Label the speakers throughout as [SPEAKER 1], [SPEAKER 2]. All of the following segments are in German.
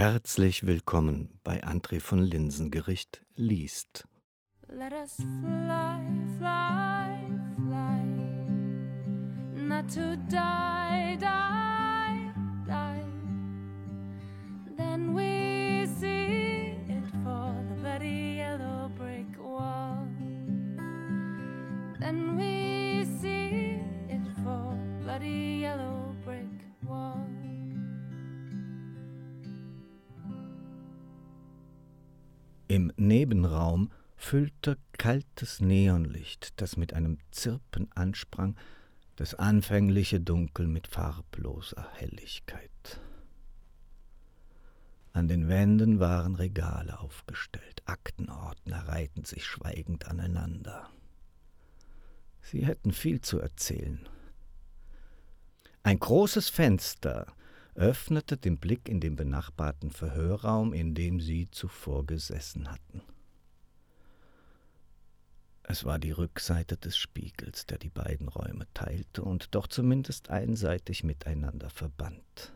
[SPEAKER 1] Herzlich willkommen bei André von Linsengericht liest.
[SPEAKER 2] Let us fly, fly, fly, not to die, die, die. Then we see it for the bloody yellow brick wall. Then we see it for bloody
[SPEAKER 1] Nebenraum füllte kaltes Neonlicht, das mit einem Zirpen ansprang, das anfängliche Dunkel mit farbloser Helligkeit. An den Wänden waren Regale aufgestellt, Aktenordner reihten sich schweigend aneinander. Sie hätten viel zu erzählen. Ein großes Fenster öffnete den Blick in den benachbarten Verhörraum, in dem sie zuvor gesessen hatten. Es war die Rückseite des Spiegels, der die beiden Räume teilte und doch zumindest einseitig miteinander verband.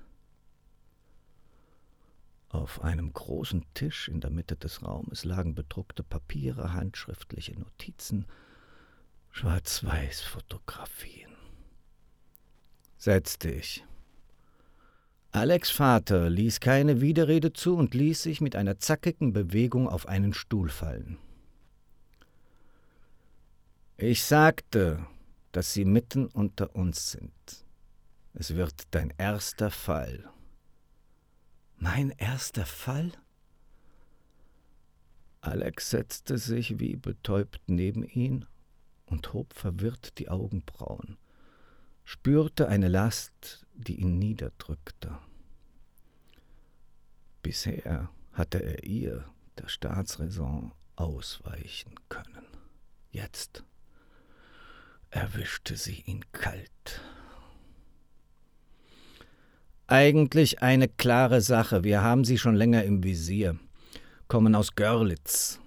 [SPEAKER 1] Auf einem großen Tisch in der Mitte des Raumes lagen bedruckte Papiere, handschriftliche Notizen, Schwarz-Weiß-Fotografien. Setz dich. Alex Vater ließ keine Widerrede zu und ließ sich mit einer zackigen Bewegung auf einen Stuhl fallen. Ich sagte, dass sie mitten unter uns sind. Es wird dein erster Fall. Mein erster Fall? Alex setzte sich wie betäubt neben ihn und hob verwirrt die Augenbrauen, spürte eine Last, die ihn niederdrückte. Bisher hatte er ihr, der Staatsräson, ausweichen können. Jetzt erwischte sie ihn kalt. Eigentlich eine klare Sache. Wir haben sie schon länger im Visier. Kommen aus Görlitz.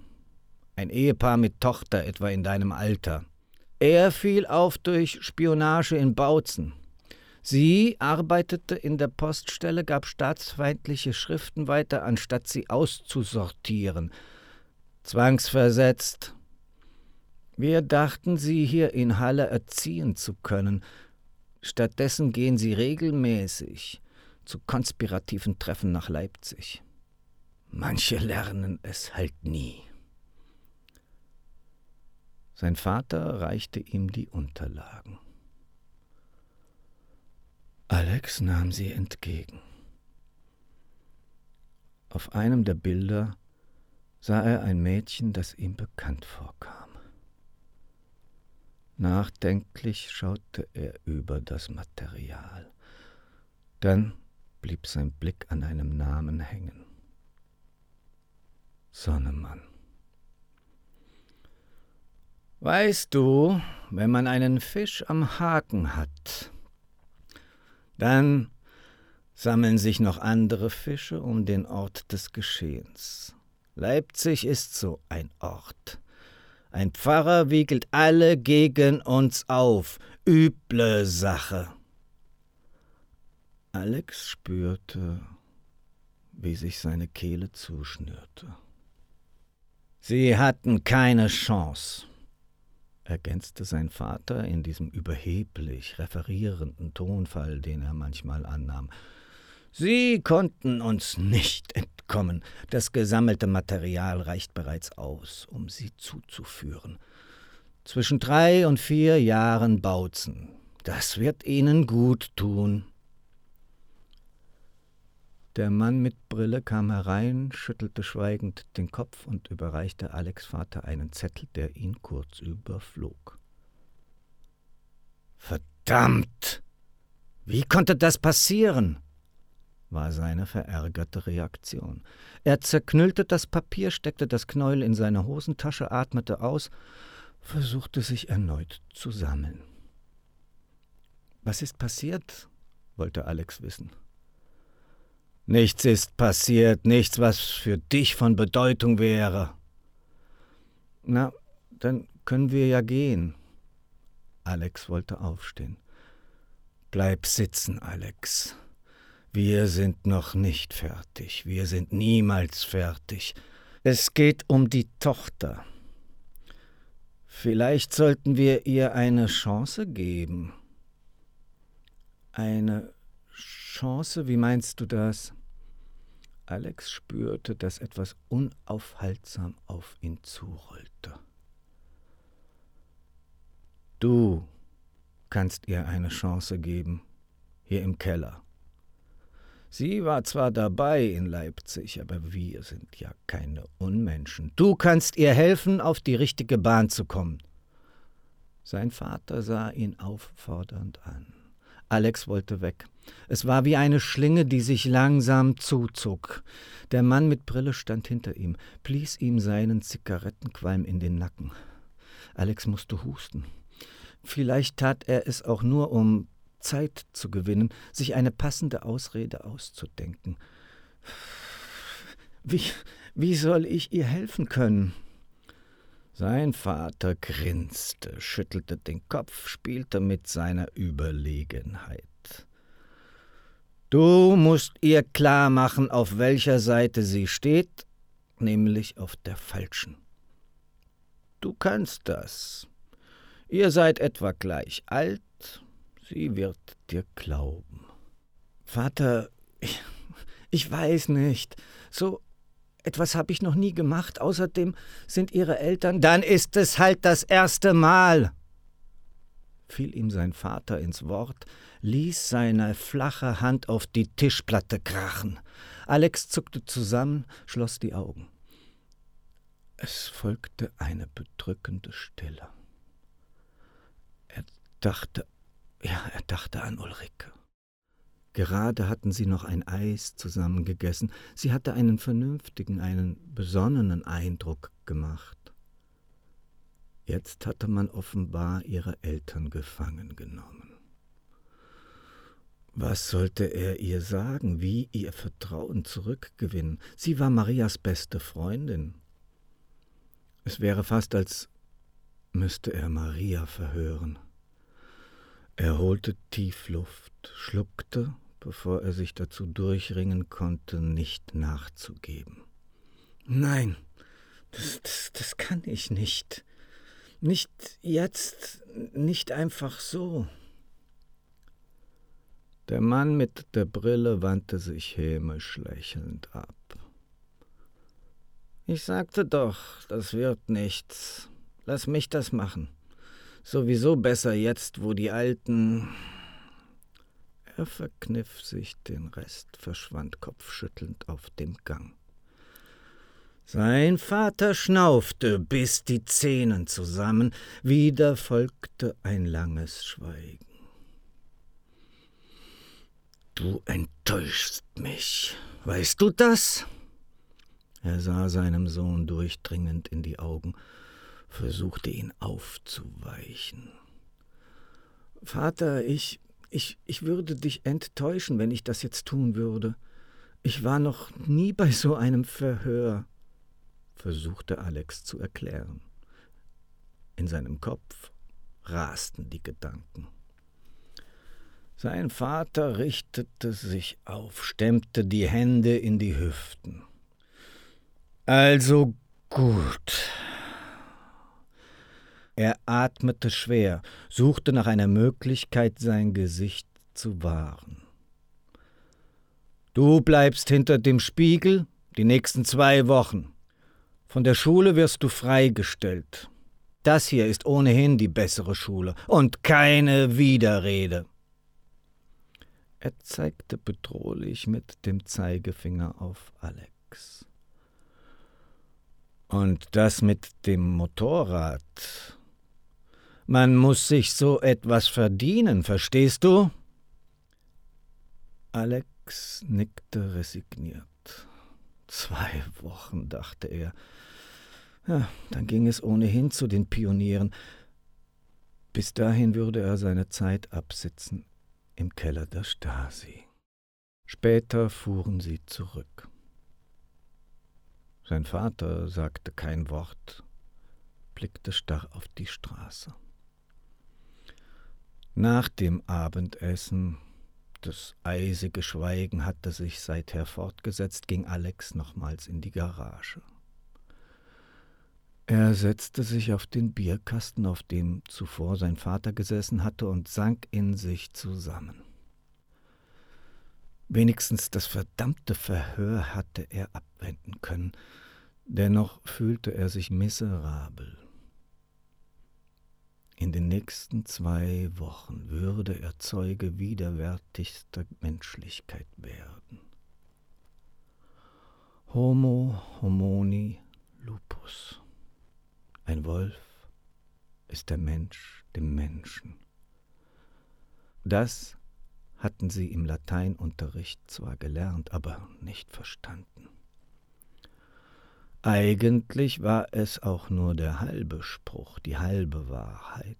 [SPEAKER 1] Ein Ehepaar mit Tochter etwa in deinem Alter. Er fiel auf durch Spionage in Bautzen. Sie arbeitete in der Poststelle, gab staatsfeindliche Schriften weiter, anstatt sie auszusortieren. Zwangsversetzt. Wir dachten, sie hier in Halle erziehen zu können. Stattdessen gehen sie regelmäßig zu konspirativen Treffen nach Leipzig. Manche lernen es halt nie. Sein Vater reichte ihm die Unterlagen. Alex nahm sie entgegen. Auf einem der Bilder sah er ein Mädchen, das ihm bekannt vorkam. Nachdenklich schaute er über das Material. Dann blieb sein Blick an einem Namen hängen. Sonnemann. Weißt du, wenn man einen Fisch am Haken hat, dann sammeln sich noch andere Fische um den Ort des Geschehens. Leipzig ist so ein Ort. Ein Pfarrer wiegelt alle gegen uns auf. Üble Sache. Alex spürte, wie sich seine Kehle zuschnürte. Sie hatten keine Chance, ergänzte sein Vater in diesem überheblich referierenden Tonfall, den er manchmal annahm. Sie konnten uns nicht entkommen. Das gesammelte Material reicht bereits aus, um sie zuzuführen. Zwischen drei und vier Jahren Bautzen. Das wird Ihnen gut tun. Der Mann mit Brille kam herein, schüttelte schweigend den Kopf und überreichte Alex Vater einen Zettel, der ihn kurz überflog. Verdammt! Wie konnte das passieren? war seine verärgerte Reaktion. Er zerknüllte das Papier, steckte das Knäuel in seine Hosentasche, atmete aus, versuchte sich erneut zu sammeln. Was ist passiert? wollte Alex wissen. Nichts ist passiert, nichts, was für dich von Bedeutung wäre. Na, dann können wir ja gehen. Alex wollte aufstehen. Bleib sitzen, Alex. Wir sind noch nicht fertig, wir sind niemals fertig. Es geht um die Tochter. Vielleicht sollten wir ihr eine Chance geben. Eine Chance, wie meinst du das? Alex spürte, dass etwas unaufhaltsam auf ihn zurollte. Du kannst ihr eine Chance geben, hier im Keller. Sie war zwar dabei in Leipzig, aber wir sind ja keine Unmenschen. Du kannst ihr helfen, auf die richtige Bahn zu kommen. Sein Vater sah ihn auffordernd an. Alex wollte weg. Es war wie eine Schlinge, die sich langsam zuzog. Der Mann mit Brille stand hinter ihm, blies ihm seinen Zigarettenqualm in den Nacken. Alex musste husten. Vielleicht tat er es auch nur, um Zeit zu gewinnen, sich eine passende Ausrede auszudenken. Wie, wie soll ich ihr helfen können? Sein Vater grinste, schüttelte den Kopf, spielte mit seiner Überlegenheit. Du musst ihr klar machen, auf welcher Seite sie steht, nämlich auf der falschen. Du kannst das. Ihr seid etwa gleich alt, Sie wird dir glauben. Vater, ich, ich weiß nicht. So etwas habe ich noch nie gemacht. Außerdem sind Ihre Eltern. Dann ist es halt das erste Mal. fiel ihm sein Vater ins Wort, ließ seine flache Hand auf die Tischplatte krachen. Alex zuckte zusammen, schloss die Augen. Es folgte eine bedrückende Stille. Er dachte ja, er dachte an Ulrike. Gerade hatten sie noch ein Eis zusammen gegessen. Sie hatte einen vernünftigen, einen besonnenen Eindruck gemacht. Jetzt hatte man offenbar ihre Eltern gefangen genommen. Was sollte er ihr sagen, wie ihr Vertrauen zurückgewinnen? Sie war Marias beste Freundin. Es wäre fast, als müsste er Maria verhören. Er holte tief Luft, schluckte, bevor er sich dazu durchringen konnte, nicht nachzugeben. Nein, das, das, das kann ich nicht. Nicht jetzt, nicht einfach so. Der Mann mit der Brille wandte sich hämisch lächelnd ab. Ich sagte doch, das wird nichts. Lass mich das machen. Sowieso besser jetzt, wo die Alten. Er verkniff sich den Rest, verschwand kopfschüttelnd auf dem Gang. Sein Vater schnaufte, biss die Zähnen zusammen, wieder folgte ein langes Schweigen. Du enttäuschst mich, weißt du das? Er sah seinem Sohn durchdringend in die Augen versuchte ihn aufzuweichen. Vater, ich, ich, ich würde dich enttäuschen, wenn ich das jetzt tun würde. Ich war noch nie bei so einem Verhör, versuchte Alex zu erklären. In seinem Kopf rasten die Gedanken. Sein Vater richtete sich auf, stemmte die Hände in die Hüften. Also gut, er atmete schwer, suchte nach einer Möglichkeit, sein Gesicht zu wahren. Du bleibst hinter dem Spiegel die nächsten zwei Wochen. Von der Schule wirst du freigestellt. Das hier ist ohnehin die bessere Schule und keine Widerrede. Er zeigte bedrohlich mit dem Zeigefinger auf Alex. Und das mit dem Motorrad, man muss sich so etwas verdienen, verstehst du? Alex nickte resigniert. Zwei Wochen, dachte er. Ja, dann ging es ohnehin zu den Pionieren. Bis dahin würde er seine Zeit absitzen im Keller der Stasi. Später fuhren sie zurück. Sein Vater sagte kein Wort, blickte starr auf die Straße. Nach dem Abendessen Das eisige Schweigen hatte sich seither fortgesetzt, ging Alex nochmals in die Garage. Er setzte sich auf den Bierkasten, auf dem zuvor sein Vater gesessen hatte, und sank in sich zusammen. Wenigstens das verdammte Verhör hatte er abwenden können, dennoch fühlte er sich miserabel. In den nächsten zwei Wochen würde er Zeuge widerwärtigster Menschlichkeit werden. Homo homoni lupus. Ein Wolf ist der Mensch dem Menschen. Das hatten sie im Lateinunterricht zwar gelernt, aber nicht verstanden. Eigentlich war es auch nur der halbe Spruch, die halbe Wahrheit.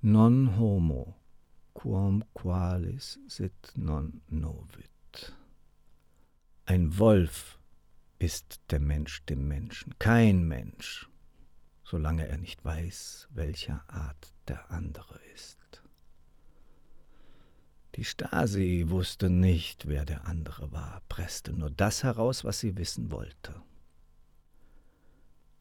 [SPEAKER 1] Non homo, quam qualis sit non novit. Ein Wolf ist der Mensch dem Menschen, kein Mensch, solange er nicht weiß, welcher Art der andere ist. Die Stasi wusste nicht, wer der andere war, presste nur das heraus, was sie wissen wollte.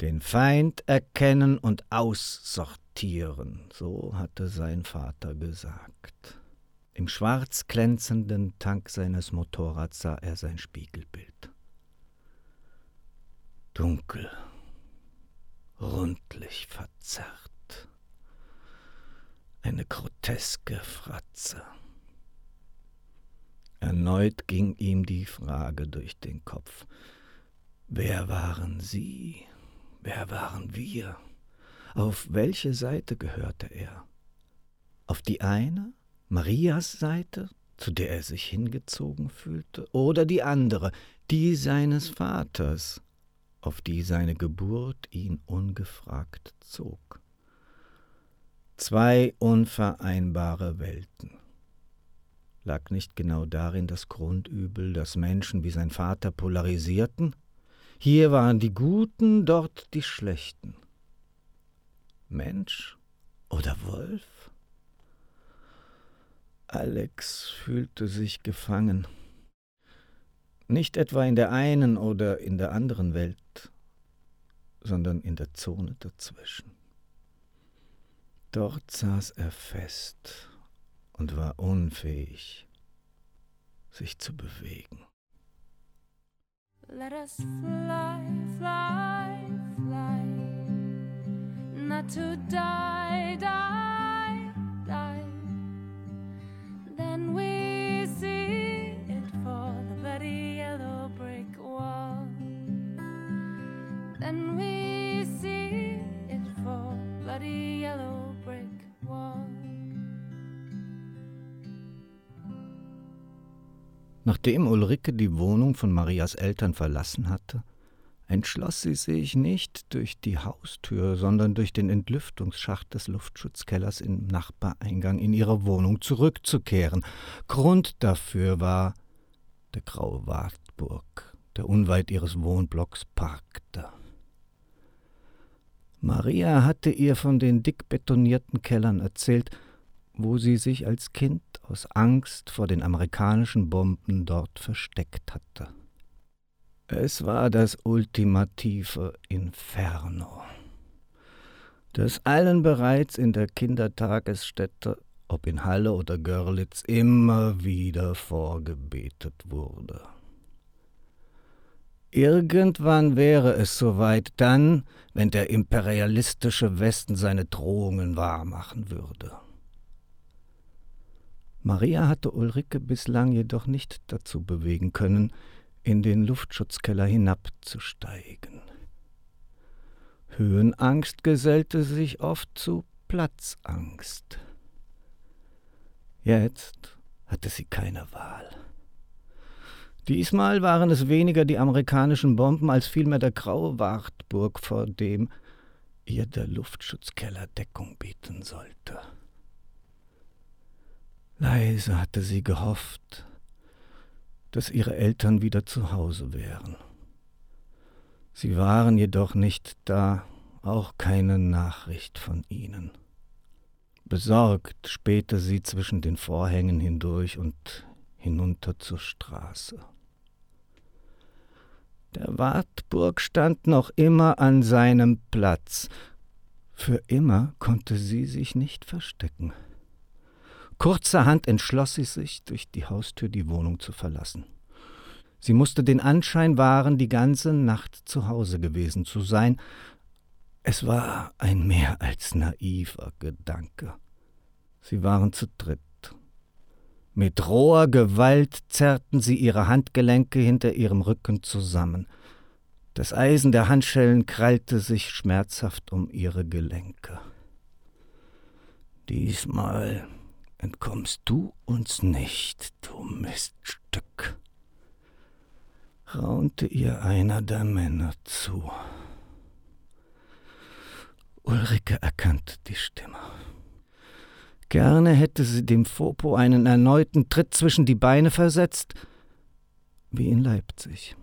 [SPEAKER 1] Den Feind erkennen und aussortieren, so hatte sein Vater gesagt. Im schwarz glänzenden Tank seines Motorrads sah er sein Spiegelbild. Dunkel, rundlich verzerrt, eine groteske Fratze. Erneut ging ihm die Frage durch den Kopf. Wer waren Sie? Wer waren wir? Auf welche Seite gehörte er? Auf die eine, Marias Seite, zu der er sich hingezogen fühlte, oder die andere, die seines Vaters, auf die seine Geburt ihn ungefragt zog. Zwei unvereinbare Welten lag nicht genau darin das Grundübel, dass Menschen wie sein Vater polarisierten? Hier waren die Guten, dort die Schlechten. Mensch oder Wolf? Alex fühlte sich gefangen. Nicht etwa in der einen oder in der anderen Welt, sondern in der Zone dazwischen. Dort saß er fest und war unfähig, sich zu bewegen.
[SPEAKER 2] Let us fly, fly, fly, not to die, die, die. Then we see it fall, the bloody yellow brick wall. Then we see it fall, bloody
[SPEAKER 1] Nachdem Ulrike die Wohnung von Marias Eltern verlassen hatte, entschloss sie sich nicht durch die Haustür, sondern durch den Entlüftungsschacht des Luftschutzkellers im Nachbareingang in ihre Wohnung zurückzukehren. Grund dafür war der graue Wartburg, der unweit ihres Wohnblocks parkte. Maria hatte ihr von den dick betonierten Kellern erzählt, wo sie sich als Kind aus Angst vor den amerikanischen Bomben dort versteckt hatte. Es war das ultimative Inferno, das allen bereits in der Kindertagesstätte, ob in Halle oder Görlitz, immer wieder vorgebetet wurde. Irgendwann wäre es soweit dann, wenn der imperialistische Westen seine Drohungen wahrmachen würde. Maria hatte Ulrike bislang jedoch nicht dazu bewegen können, in den Luftschutzkeller hinabzusteigen. Höhenangst gesellte sich oft zu Platzangst. Jetzt hatte sie keine Wahl. Diesmal waren es weniger die amerikanischen Bomben als vielmehr der graue Wartburg, vor dem ihr der Luftschutzkeller Deckung bieten sollte. Leise hatte sie gehofft, dass ihre Eltern wieder zu Hause wären. Sie waren jedoch nicht da, auch keine Nachricht von ihnen. Besorgt spähte sie zwischen den Vorhängen hindurch und hinunter zur Straße. Der Wartburg stand noch immer an seinem Platz. Für immer konnte sie sich nicht verstecken. Kurzerhand entschloss sie sich, durch die Haustür die Wohnung zu verlassen. Sie musste den Anschein wahren, die ganze Nacht zu Hause gewesen zu sein. Es war ein mehr als naiver Gedanke. Sie waren zu dritt. Mit roher Gewalt zerrten sie ihre Handgelenke hinter ihrem Rücken zusammen. Das Eisen der Handschellen krallte sich schmerzhaft um ihre Gelenke. Diesmal entkommst du uns nicht, du Miststück, raunte ihr einer der Männer zu. Ulrike erkannte die Stimme. Gerne hätte sie dem Fopo einen erneuten Tritt zwischen die Beine versetzt, wie in Leipzig.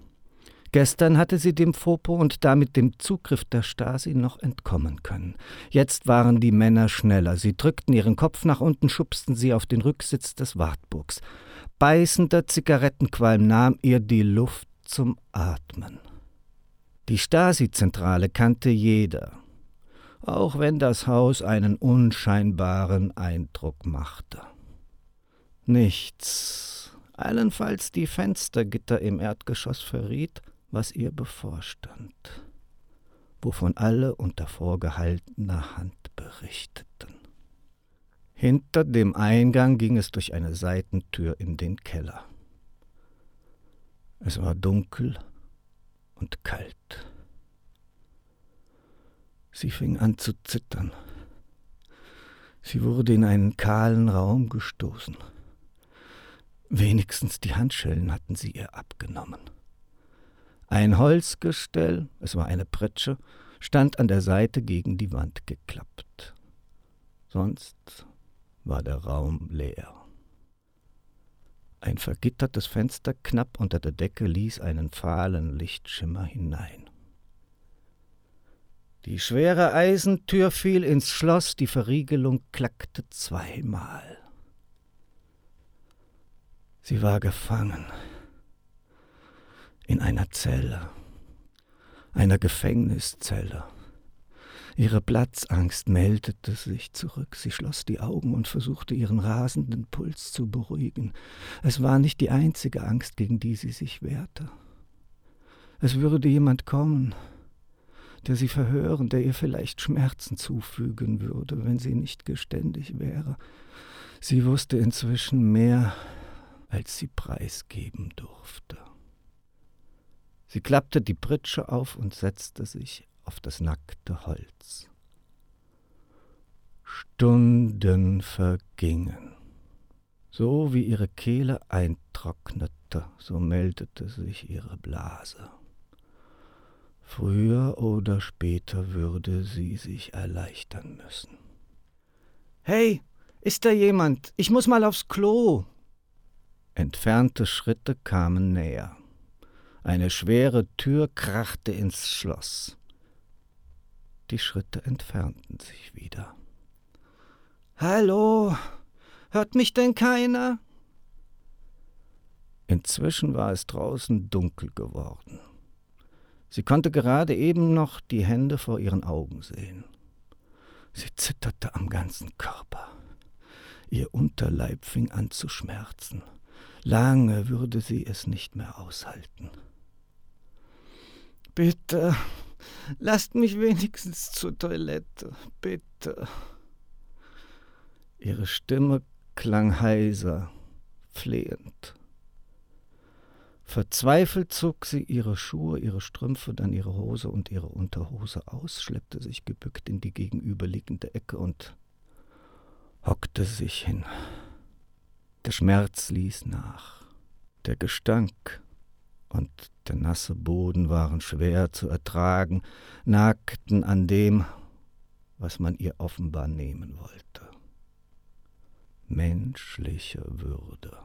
[SPEAKER 1] Gestern hatte sie dem Fopo und damit dem Zugriff der Stasi noch entkommen können. Jetzt waren die Männer schneller. Sie drückten ihren Kopf nach unten, schubsten sie auf den Rücksitz des Wartburgs. Beißender Zigarettenqualm nahm ihr die Luft zum Atmen. Die Stasi-Zentrale kannte jeder auch wenn das Haus einen unscheinbaren Eindruck machte. Nichts, allenfalls die Fenstergitter im Erdgeschoss verriet, was ihr bevorstand, wovon alle unter vorgehaltener Hand berichteten. Hinter dem Eingang ging es durch eine Seitentür in den Keller. Es war dunkel und kalt. Sie fing an zu zittern. Sie wurde in einen kahlen Raum gestoßen. Wenigstens die Handschellen hatten sie ihr abgenommen. Ein Holzgestell, es war eine Pritsche, stand an der Seite gegen die Wand geklappt. Sonst war der Raum leer. Ein vergittertes Fenster knapp unter der Decke ließ einen fahlen Lichtschimmer hinein. Die schwere Eisentür fiel ins Schloss, die Verriegelung klackte zweimal. Sie war gefangen in einer Zelle, einer Gefängniszelle. Ihre Platzangst meldete sich zurück. Sie schloss die Augen und versuchte ihren rasenden Puls zu beruhigen. Es war nicht die einzige Angst, gegen die sie sich wehrte. Es würde jemand kommen, der sie verhören, der ihr vielleicht Schmerzen zufügen würde, wenn sie nicht geständig wäre. Sie wusste inzwischen mehr, als sie preisgeben durfte. Sie klappte die Pritsche auf und setzte sich auf das nackte Holz. Stunden vergingen. So wie ihre Kehle eintrocknete, so meldete sich ihre Blase. Früher oder später würde sie sich erleichtern müssen. Hey, ist da jemand? Ich muss mal aufs Klo. Entfernte Schritte kamen näher. Eine schwere Tür krachte ins Schloss. Die Schritte entfernten sich wieder. Hallo, hört mich denn keiner? Inzwischen war es draußen dunkel geworden. Sie konnte gerade eben noch die Hände vor ihren Augen sehen. Sie zitterte am ganzen Körper. Ihr Unterleib fing an zu schmerzen. Lange würde sie es nicht mehr aushalten. Bitte, lasst mich wenigstens zur Toilette, bitte. Ihre Stimme klang heiser, flehend. Verzweifelt zog sie ihre Schuhe, ihre Strümpfe, dann ihre Hose und ihre Unterhose aus, schleppte sich gebückt in die gegenüberliegende Ecke und hockte sich hin. Der Schmerz ließ nach. Der Gestank und der nasse Boden waren schwer zu ertragen, nagten an dem, was man ihr offenbar nehmen wollte. Menschliche Würde.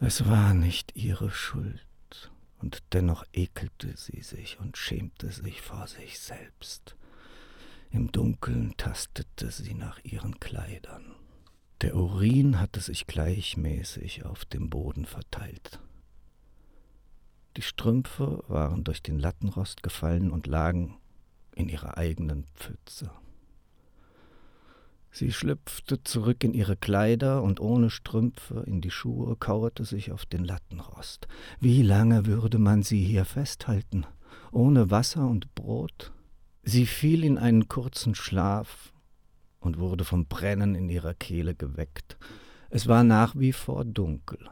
[SPEAKER 1] Es war nicht ihre Schuld, und dennoch ekelte sie sich und schämte sich vor sich selbst. Im Dunkeln tastete sie nach ihren Kleidern. Der Urin hatte sich gleichmäßig auf dem Boden verteilt. Die Strümpfe waren durch den Lattenrost gefallen und lagen in ihrer eigenen Pfütze. Sie schlüpfte zurück in ihre Kleider und ohne Strümpfe in die Schuhe kauerte sich auf den Lattenrost. Wie lange würde man sie hier festhalten, ohne Wasser und Brot? Sie fiel in einen kurzen Schlaf und wurde vom Brennen in ihrer Kehle geweckt. Es war nach wie vor dunkel.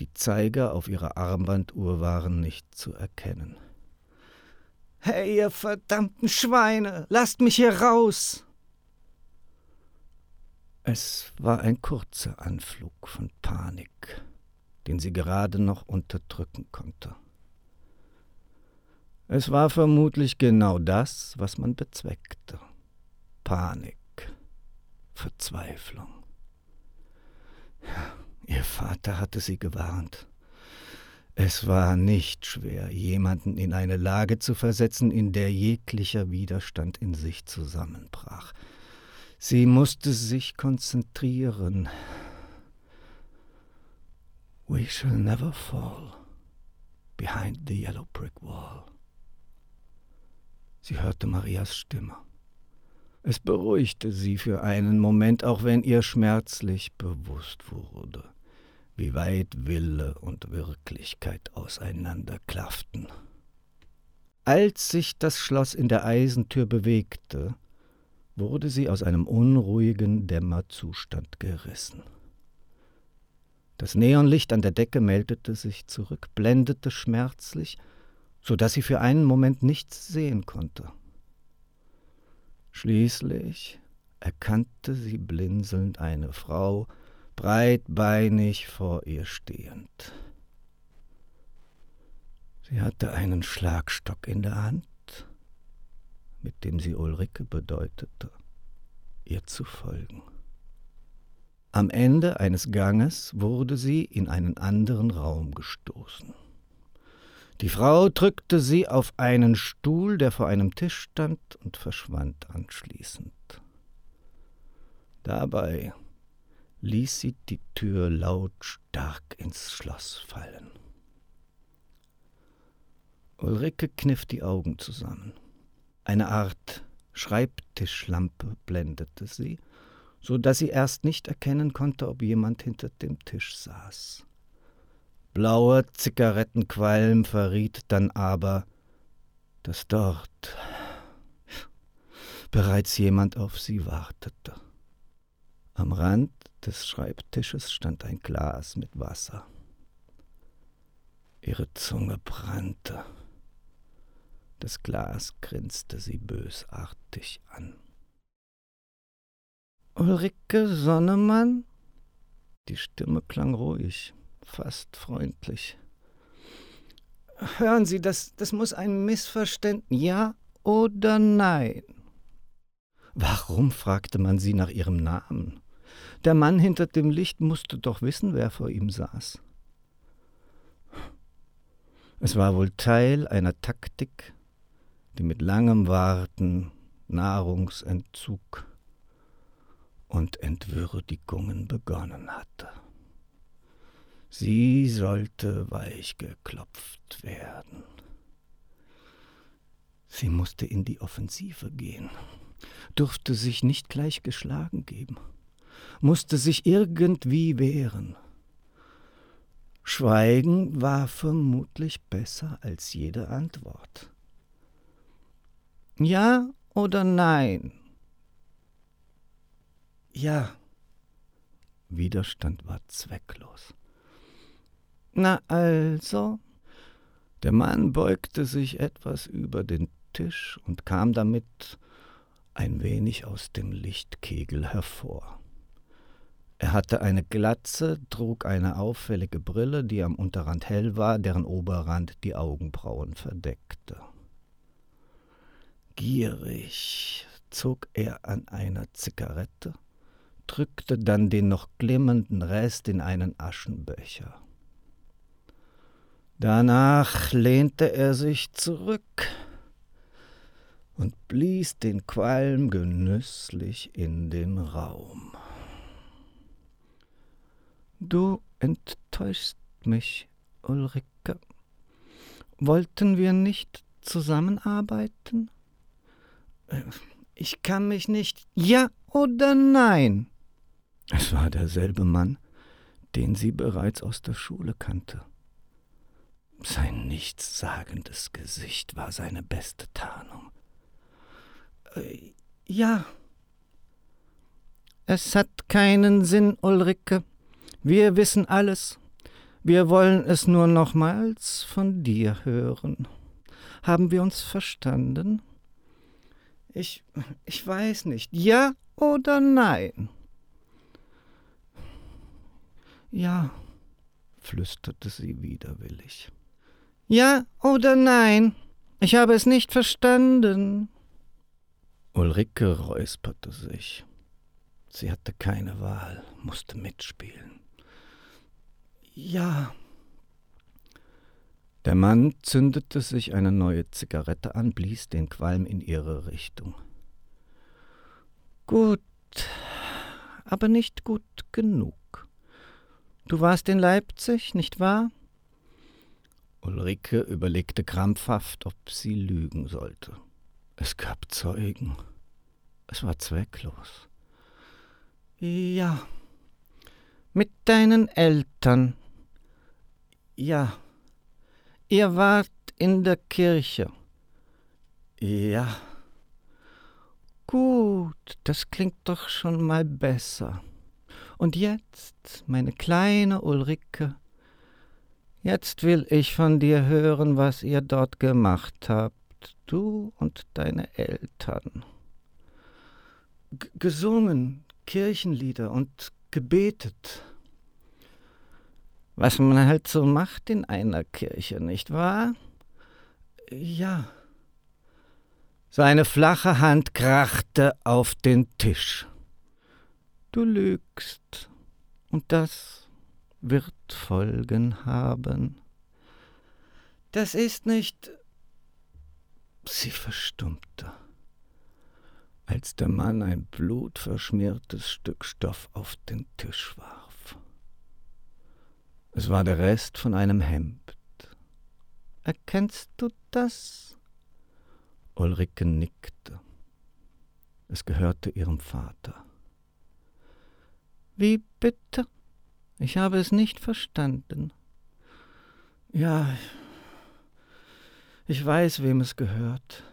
[SPEAKER 1] Die Zeiger auf ihrer Armbanduhr waren nicht zu erkennen. Hey, ihr verdammten Schweine, lasst mich hier raus! Es war ein kurzer Anflug von Panik, den sie gerade noch unterdrücken konnte. Es war vermutlich genau das, was man bezweckte. Panik, Verzweiflung. Ja, ihr Vater hatte sie gewarnt. Es war nicht schwer, jemanden in eine Lage zu versetzen, in der jeglicher Widerstand in sich zusammenbrach. Sie musste sich konzentrieren. We shall never fall behind the yellow brick wall. Sie hörte Marias Stimme. Es beruhigte sie für einen Moment, auch wenn ihr schmerzlich bewusst wurde, wie weit Wille und Wirklichkeit auseinanderklafften. Als sich das Schloss in der Eisentür bewegte, wurde sie aus einem unruhigen Dämmerzustand gerissen. Das Neonlicht an der Decke meldete sich zurück, blendete schmerzlich, so dass sie für einen Moment nichts sehen konnte. Schließlich erkannte sie blinzelnd eine Frau, breitbeinig vor ihr stehend. Sie hatte einen Schlagstock in der Hand, mit dem sie Ulrike bedeutete, ihr zu folgen. Am Ende eines Ganges wurde sie in einen anderen Raum gestoßen. Die Frau drückte sie auf einen Stuhl, der vor einem Tisch stand, und verschwand anschließend. Dabei ließ sie die Tür lautstark ins Schloss fallen. Ulrike kniff die Augen zusammen. Eine Art Schreibtischlampe blendete sie, so dass sie erst nicht erkennen konnte, ob jemand hinter dem Tisch saß. Blauer Zigarettenqualm verriet dann aber, dass dort bereits jemand auf sie wartete. Am Rand des Schreibtisches stand ein Glas mit Wasser. Ihre Zunge brannte. Das Glas grinste sie bösartig an. Ulrike Sonnemann? Die Stimme klang ruhig fast freundlich. Hören Sie, das, das muss ein Missverständnis. Ja oder nein? Warum fragte man sie nach ihrem Namen? Der Mann hinter dem Licht musste doch wissen, wer vor ihm saß. Es war wohl Teil einer Taktik, die mit langem Warten, Nahrungsentzug und Entwürdigungen begonnen hatte. Sie sollte weich geklopft werden. Sie musste in die Offensive gehen, durfte sich nicht gleich geschlagen geben, musste sich irgendwie wehren. Schweigen war vermutlich besser als jede Antwort. Ja oder nein? Ja. Widerstand war zwecklos. Na also? Der Mann beugte sich etwas über den Tisch und kam damit ein wenig aus dem Lichtkegel hervor. Er hatte eine Glatze, trug eine auffällige Brille, die am Unterrand hell war, deren Oberrand die Augenbrauen verdeckte. Gierig zog er an einer Zigarette, drückte dann den noch glimmenden Rest in einen Aschenbecher. Danach lehnte er sich zurück, und blies den Qualm genüsslich in den Raum. Du enttäuschst mich, Ulrike. Wollten wir nicht zusammenarbeiten? Ich kann mich nicht. Ja oder nein? Es war derselbe Mann, den sie bereits aus der Schule kannte. Sein nichtssagendes Gesicht war seine beste Tarnung. Äh, ja. Es hat keinen Sinn, Ulrike. Wir wissen alles. Wir wollen es nur nochmals von dir hören. Haben wir uns verstanden? Ich, ich weiß nicht. Ja oder nein? Ja, flüsterte sie widerwillig. Ja oder nein? Ich habe es nicht verstanden. Ulrike räusperte sich. Sie hatte keine Wahl, musste mitspielen. Ja. Der Mann zündete sich eine neue Zigarette an, blies den Qualm in ihre Richtung. Gut, aber nicht gut genug. Du warst in Leipzig, nicht wahr? Ulrike überlegte krampfhaft, ob sie lügen sollte. Es gab Zeugen. Es war zwecklos. Ja. Mit deinen Eltern. Ja. Ihr wart in der Kirche. Ja. Gut, das klingt doch schon mal besser. Und jetzt, meine kleine Ulrike, jetzt will ich von dir hören, was ihr dort gemacht habt, du und deine Eltern. G gesungen, Kirchenlieder und gebetet. Was man halt so macht in einer Kirche, nicht wahr? Ja. Seine flache Hand krachte auf den Tisch. Du lügst, und das wird Folgen haben. Das ist nicht. Sie verstummte, als der Mann ein blutverschmiertes Stück Stoff auf den Tisch warf. Es war der Rest von einem Hemd. Erkennst du das? Ulrike nickte. Es gehörte ihrem Vater. Wie bitte? Ich habe es nicht verstanden. Ja, ich weiß, wem es gehört.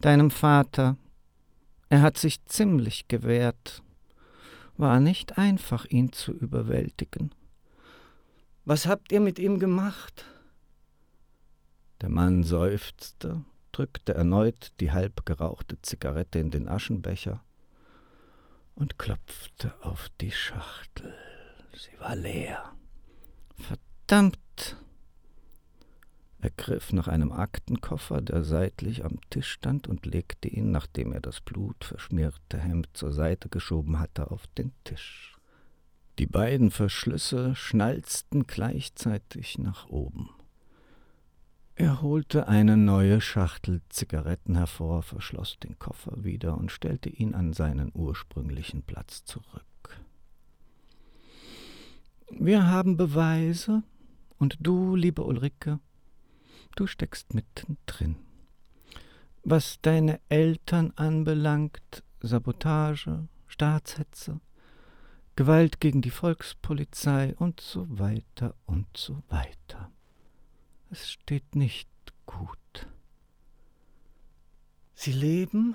[SPEAKER 1] Deinem Vater. Er hat sich ziemlich gewehrt. War nicht einfach, ihn zu überwältigen. Was habt ihr mit ihm gemacht? Der Mann seufzte, drückte erneut die halb gerauchte Zigarette in den Aschenbecher und klopfte auf die Schachtel. Sie war leer. Verdammt! Er griff nach einem Aktenkoffer, der seitlich am Tisch stand, und legte ihn, nachdem er das blutverschmierte Hemd zur Seite geschoben hatte, auf den Tisch. Die beiden Verschlüsse schnalzten gleichzeitig nach oben. Er holte eine neue Schachtel Zigaretten hervor, verschloss den Koffer wieder und stellte ihn an seinen ursprünglichen Platz zurück. Wir haben Beweise, und du, liebe Ulrike, du steckst mittendrin. Was deine Eltern anbelangt, Sabotage, Staatshetze, Gewalt gegen die Volkspolizei und so weiter und so weiter. Es steht nicht gut. Sie leben?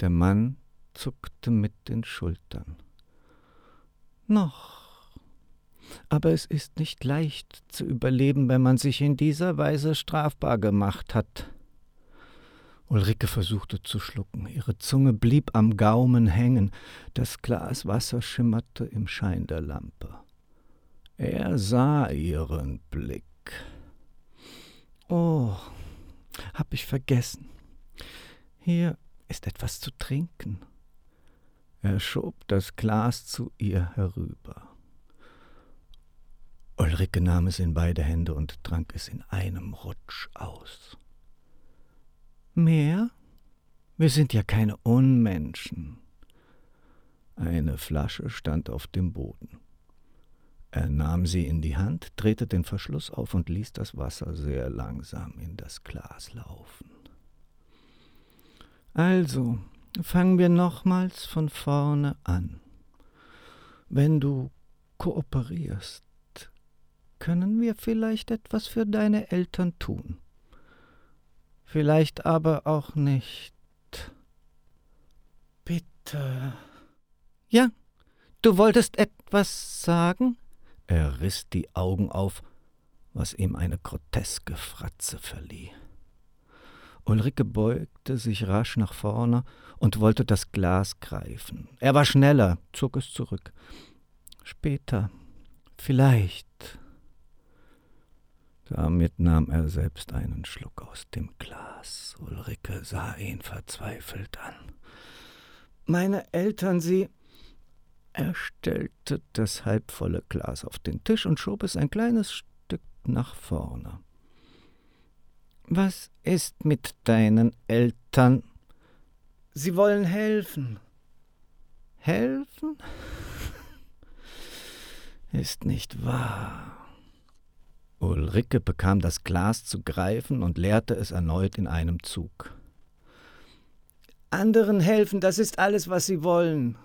[SPEAKER 1] Der Mann zuckte mit den Schultern. Noch. Aber es ist nicht leicht zu überleben, wenn man sich in dieser Weise strafbar gemacht hat. Ulrike versuchte zu schlucken. Ihre Zunge blieb am Gaumen hängen. Das Glas Wasser schimmerte im Schein der Lampe. Er sah ihren Blick. Oh, hab ich vergessen. Hier ist etwas zu trinken. Er schob das Glas zu ihr herüber. Ulrike nahm es in beide Hände und trank es in einem Rutsch aus. Mehr? Wir sind ja keine Unmenschen. Eine Flasche stand auf dem Boden. Er nahm sie in die Hand, drehte den Verschluss auf und ließ das Wasser sehr langsam in das Glas laufen. Also, fangen wir nochmals von vorne an. Wenn du kooperierst, können wir vielleicht etwas für deine Eltern tun. Vielleicht aber auch nicht. Bitte. Ja, du wolltest etwas sagen? Er riss die Augen auf, was ihm eine groteske Fratze verlieh. Ulrike beugte sich rasch nach vorne und wollte das Glas greifen. Er war schneller, zog es zurück. Später, vielleicht. Damit nahm er selbst einen Schluck aus dem Glas. Ulrike sah ihn verzweifelt an. Meine Eltern, sie. Er stellte das halbvolle Glas auf den Tisch und schob es ein kleines Stück nach vorne. Was ist mit deinen Eltern? Sie wollen helfen. Helfen? Ist nicht wahr. Ulrike bekam das Glas zu greifen und leerte es erneut in einem Zug. Anderen helfen, das ist alles, was sie wollen.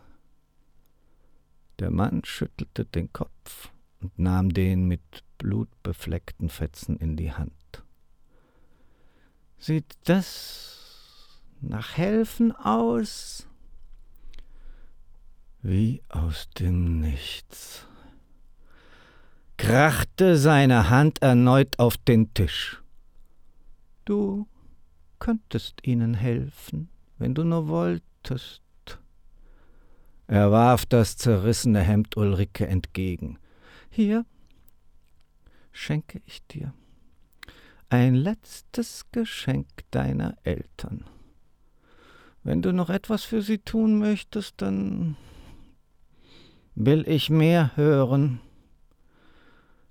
[SPEAKER 1] Der Mann schüttelte den Kopf und nahm den mit blutbefleckten Fetzen in die Hand. Sieht das nach Helfen aus? Wie aus dem Nichts krachte seine Hand erneut auf den Tisch. Du könntest ihnen helfen, wenn du nur wolltest. Er warf das zerrissene Hemd Ulrike entgegen. Hier schenke ich dir ein letztes Geschenk deiner Eltern. Wenn du noch etwas für sie tun möchtest, dann will ich mehr hören.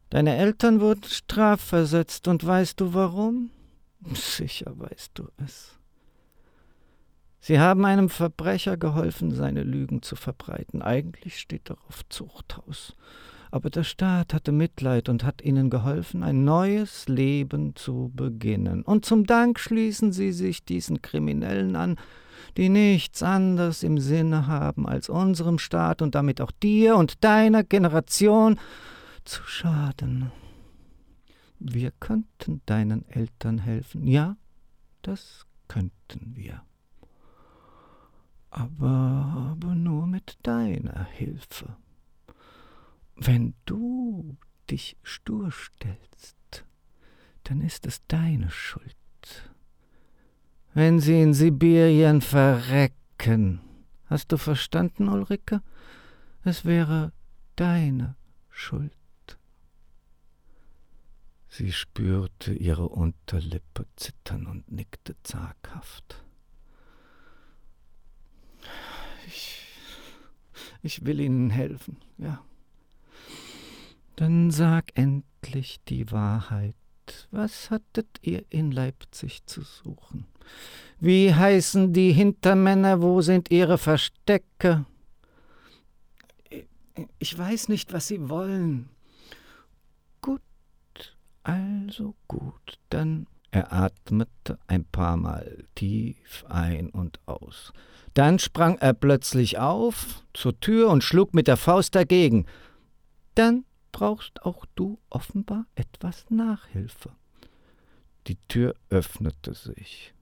[SPEAKER 1] Deine Eltern wurden strafversetzt und weißt du warum? Sicher weißt du es. Sie haben einem Verbrecher geholfen, seine Lügen zu verbreiten. Eigentlich steht darauf Zuchthaus. Aber der Staat hatte Mitleid und hat ihnen geholfen, ein neues Leben zu beginnen. Und zum Dank schließen sie sich diesen Kriminellen an, die nichts anderes im Sinne haben, als unserem Staat und damit auch dir und deiner Generation zu schaden. Wir könnten deinen Eltern helfen. Ja, das könnten wir aber, aber nur mit deiner Hilfe. Wenn du dich stur stellst, dann ist es deine Schuld. Wenn sie in Sibirien verrecken, hast du verstanden, Ulrike? Es wäre deine Schuld. Sie spürte ihre Unterlippe zittern und nickte zaghaft. Ich will Ihnen helfen, ja. Dann sag endlich die Wahrheit. Was hattet ihr in Leipzig zu suchen? Wie heißen die Hintermänner? Wo sind ihre Verstecke? Ich weiß nicht, was Sie wollen. Gut, also gut, dann er atmete ein paar Mal tief ein und aus. Dann sprang er plötzlich auf zur Tür und schlug mit der Faust dagegen. Dann brauchst auch du offenbar etwas Nachhilfe. Die Tür öffnete sich.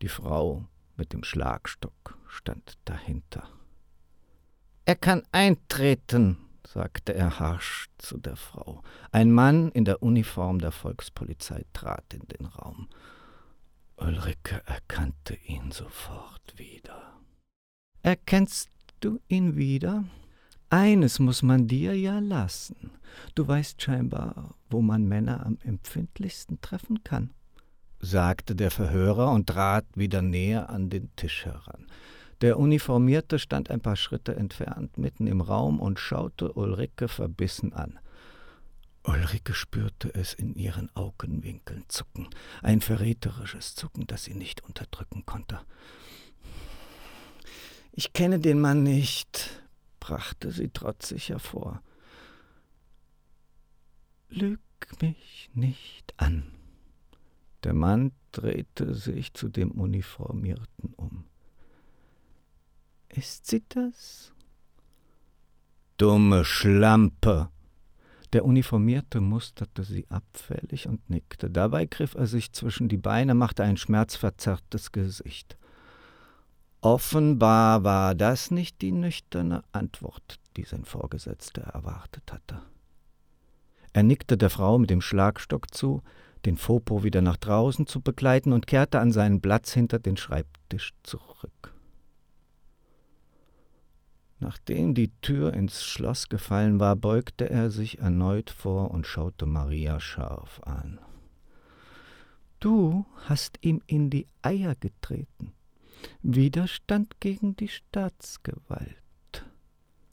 [SPEAKER 1] Die Frau mit dem Schlagstock stand dahinter. Er kann eintreten, sagte er harsch zu der Frau. Ein Mann in der Uniform der Volkspolizei trat in den Raum. Ulrike erkannte ihn sofort wieder. Erkennst du ihn wieder? Eines muss man dir ja lassen. Du weißt scheinbar, wo man Männer am empfindlichsten treffen kann, sagte der Verhörer und trat wieder näher an den Tisch heran. Der Uniformierte stand ein paar Schritte entfernt, mitten im Raum, und schaute Ulrike verbissen an. Ulrike spürte es in ihren Augenwinkeln zucken, ein verräterisches Zucken, das sie nicht unterdrücken konnte. Ich kenne den Mann nicht, brachte sie trotzig hervor. Lüg mich nicht an. Der Mann drehte sich zu dem Uniformierten um. Ist sie das? Dumme Schlampe! Der Uniformierte musterte sie abfällig und nickte. Dabei griff er sich zwischen die Beine, machte ein schmerzverzerrtes Gesicht. Offenbar war das nicht die nüchterne Antwort, die sein Vorgesetzter erwartet hatte. Er nickte der Frau mit dem Schlagstock zu, den Fopo wieder nach draußen zu begleiten und kehrte an seinen Platz hinter den Schreibtisch zurück. Nachdem die Tür ins Schloss gefallen war, beugte er sich erneut vor und schaute Maria scharf an. Du hast ihm in die Eier getreten. Widerstand gegen die Staatsgewalt.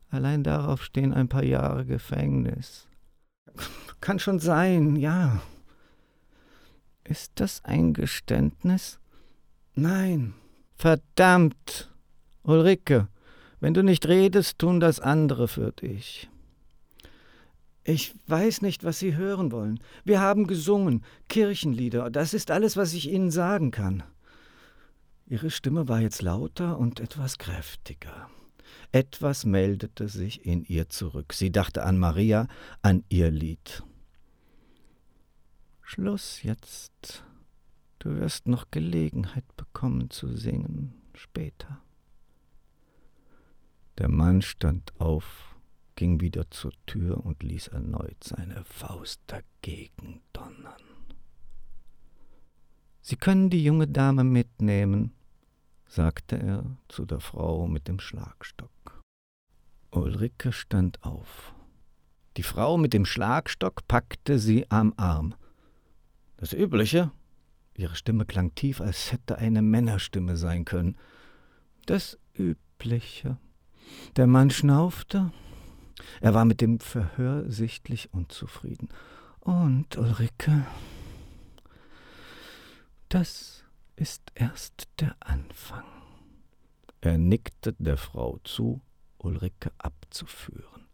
[SPEAKER 1] Allein darauf stehen ein paar Jahre Gefängnis. Kann schon sein, ja. Ist das ein Geständnis? Nein. Verdammt. Ulrike, wenn du nicht redest, tun das andere für dich. Ich weiß nicht, was Sie hören wollen. Wir haben gesungen, Kirchenlieder, das ist alles, was ich Ihnen sagen kann. Ihre Stimme war jetzt lauter und etwas kräftiger. Etwas meldete sich in ihr zurück. Sie dachte an Maria, an ihr Lied. Schluss jetzt. Du wirst noch Gelegenheit bekommen zu singen später. Der Mann stand auf, ging wieder zur Tür und ließ erneut seine Faust dagegen donnern. Sie können die junge Dame mitnehmen, sagte er zu der Frau mit dem Schlagstock. Ulrike stand auf. Die Frau mit dem Schlagstock packte sie am Arm. Das Übliche? Ihre Stimme klang tief, als hätte eine Männerstimme sein können. Das Übliche. Der Mann schnaufte. Er war mit dem Verhör sichtlich unzufrieden. Und Ulrike, das ist erst der Anfang. Er nickte der Frau zu, Ulrike abzuführen.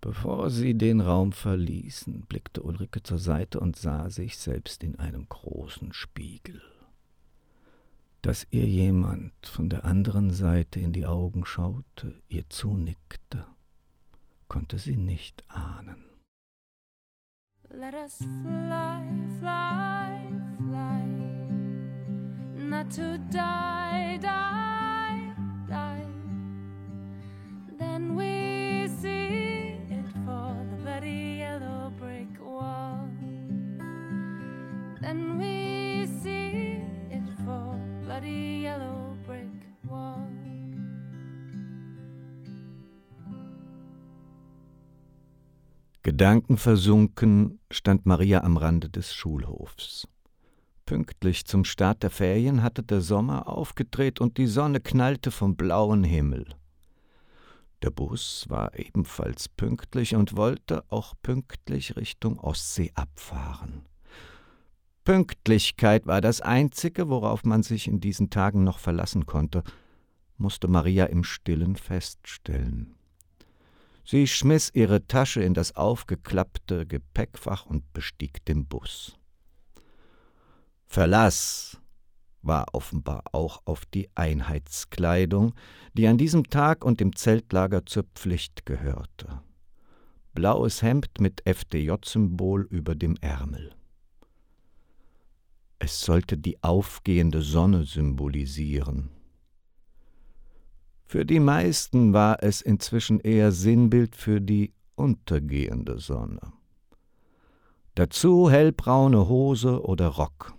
[SPEAKER 1] Bevor sie den Raum verließen, blickte Ulrike zur Seite und sah sich selbst in einem großen Spiegel. Dass ihr jemand von der anderen Seite in die Augen schaute, ihr zunickte, konnte sie nicht ahnen. Let us fly, fly, fly, not to die, die, die. Then we see it for the bloody yellow brick wall. Then we bloody yellow brick wall. Gedankenversunken stand Maria am Rande des Schulhofs. Pünktlich zum Start der Ferien hatte der Sommer aufgedreht und die Sonne knallte vom blauen Himmel. Der Bus war ebenfalls pünktlich und wollte auch pünktlich Richtung Ostsee abfahren. Pünktlichkeit war das Einzige, worauf man sich in diesen Tagen noch verlassen konnte, musste Maria im stillen feststellen. Sie schmiss ihre Tasche in das aufgeklappte Gepäckfach und bestieg den Bus. Verlass war offenbar auch auf die Einheitskleidung, die an diesem Tag und im Zeltlager zur Pflicht gehörte. Blaues Hemd mit FDJ-Symbol über dem Ärmel. Es sollte die aufgehende Sonne symbolisieren. Für die meisten war es inzwischen eher Sinnbild für die untergehende Sonne. Dazu hellbraune Hose oder Rock.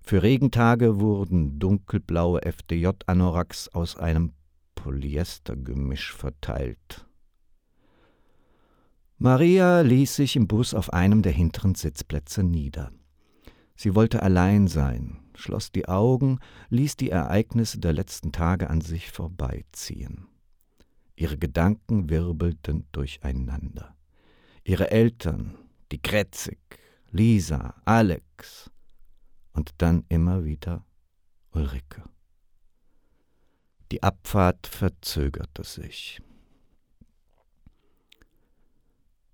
[SPEAKER 1] Für Regentage wurden dunkelblaue FDJ-Anoraks aus einem Polyestergemisch verteilt. Maria ließ sich im Bus auf einem der hinteren Sitzplätze nieder. Sie wollte allein sein, schloss die Augen, ließ die Ereignisse der letzten Tage an sich vorbeiziehen. Ihre Gedanken wirbelten durcheinander. ihre Eltern, die Kretzig, Lisa, Alex und dann immer wieder Ulrike. Die Abfahrt verzögerte sich.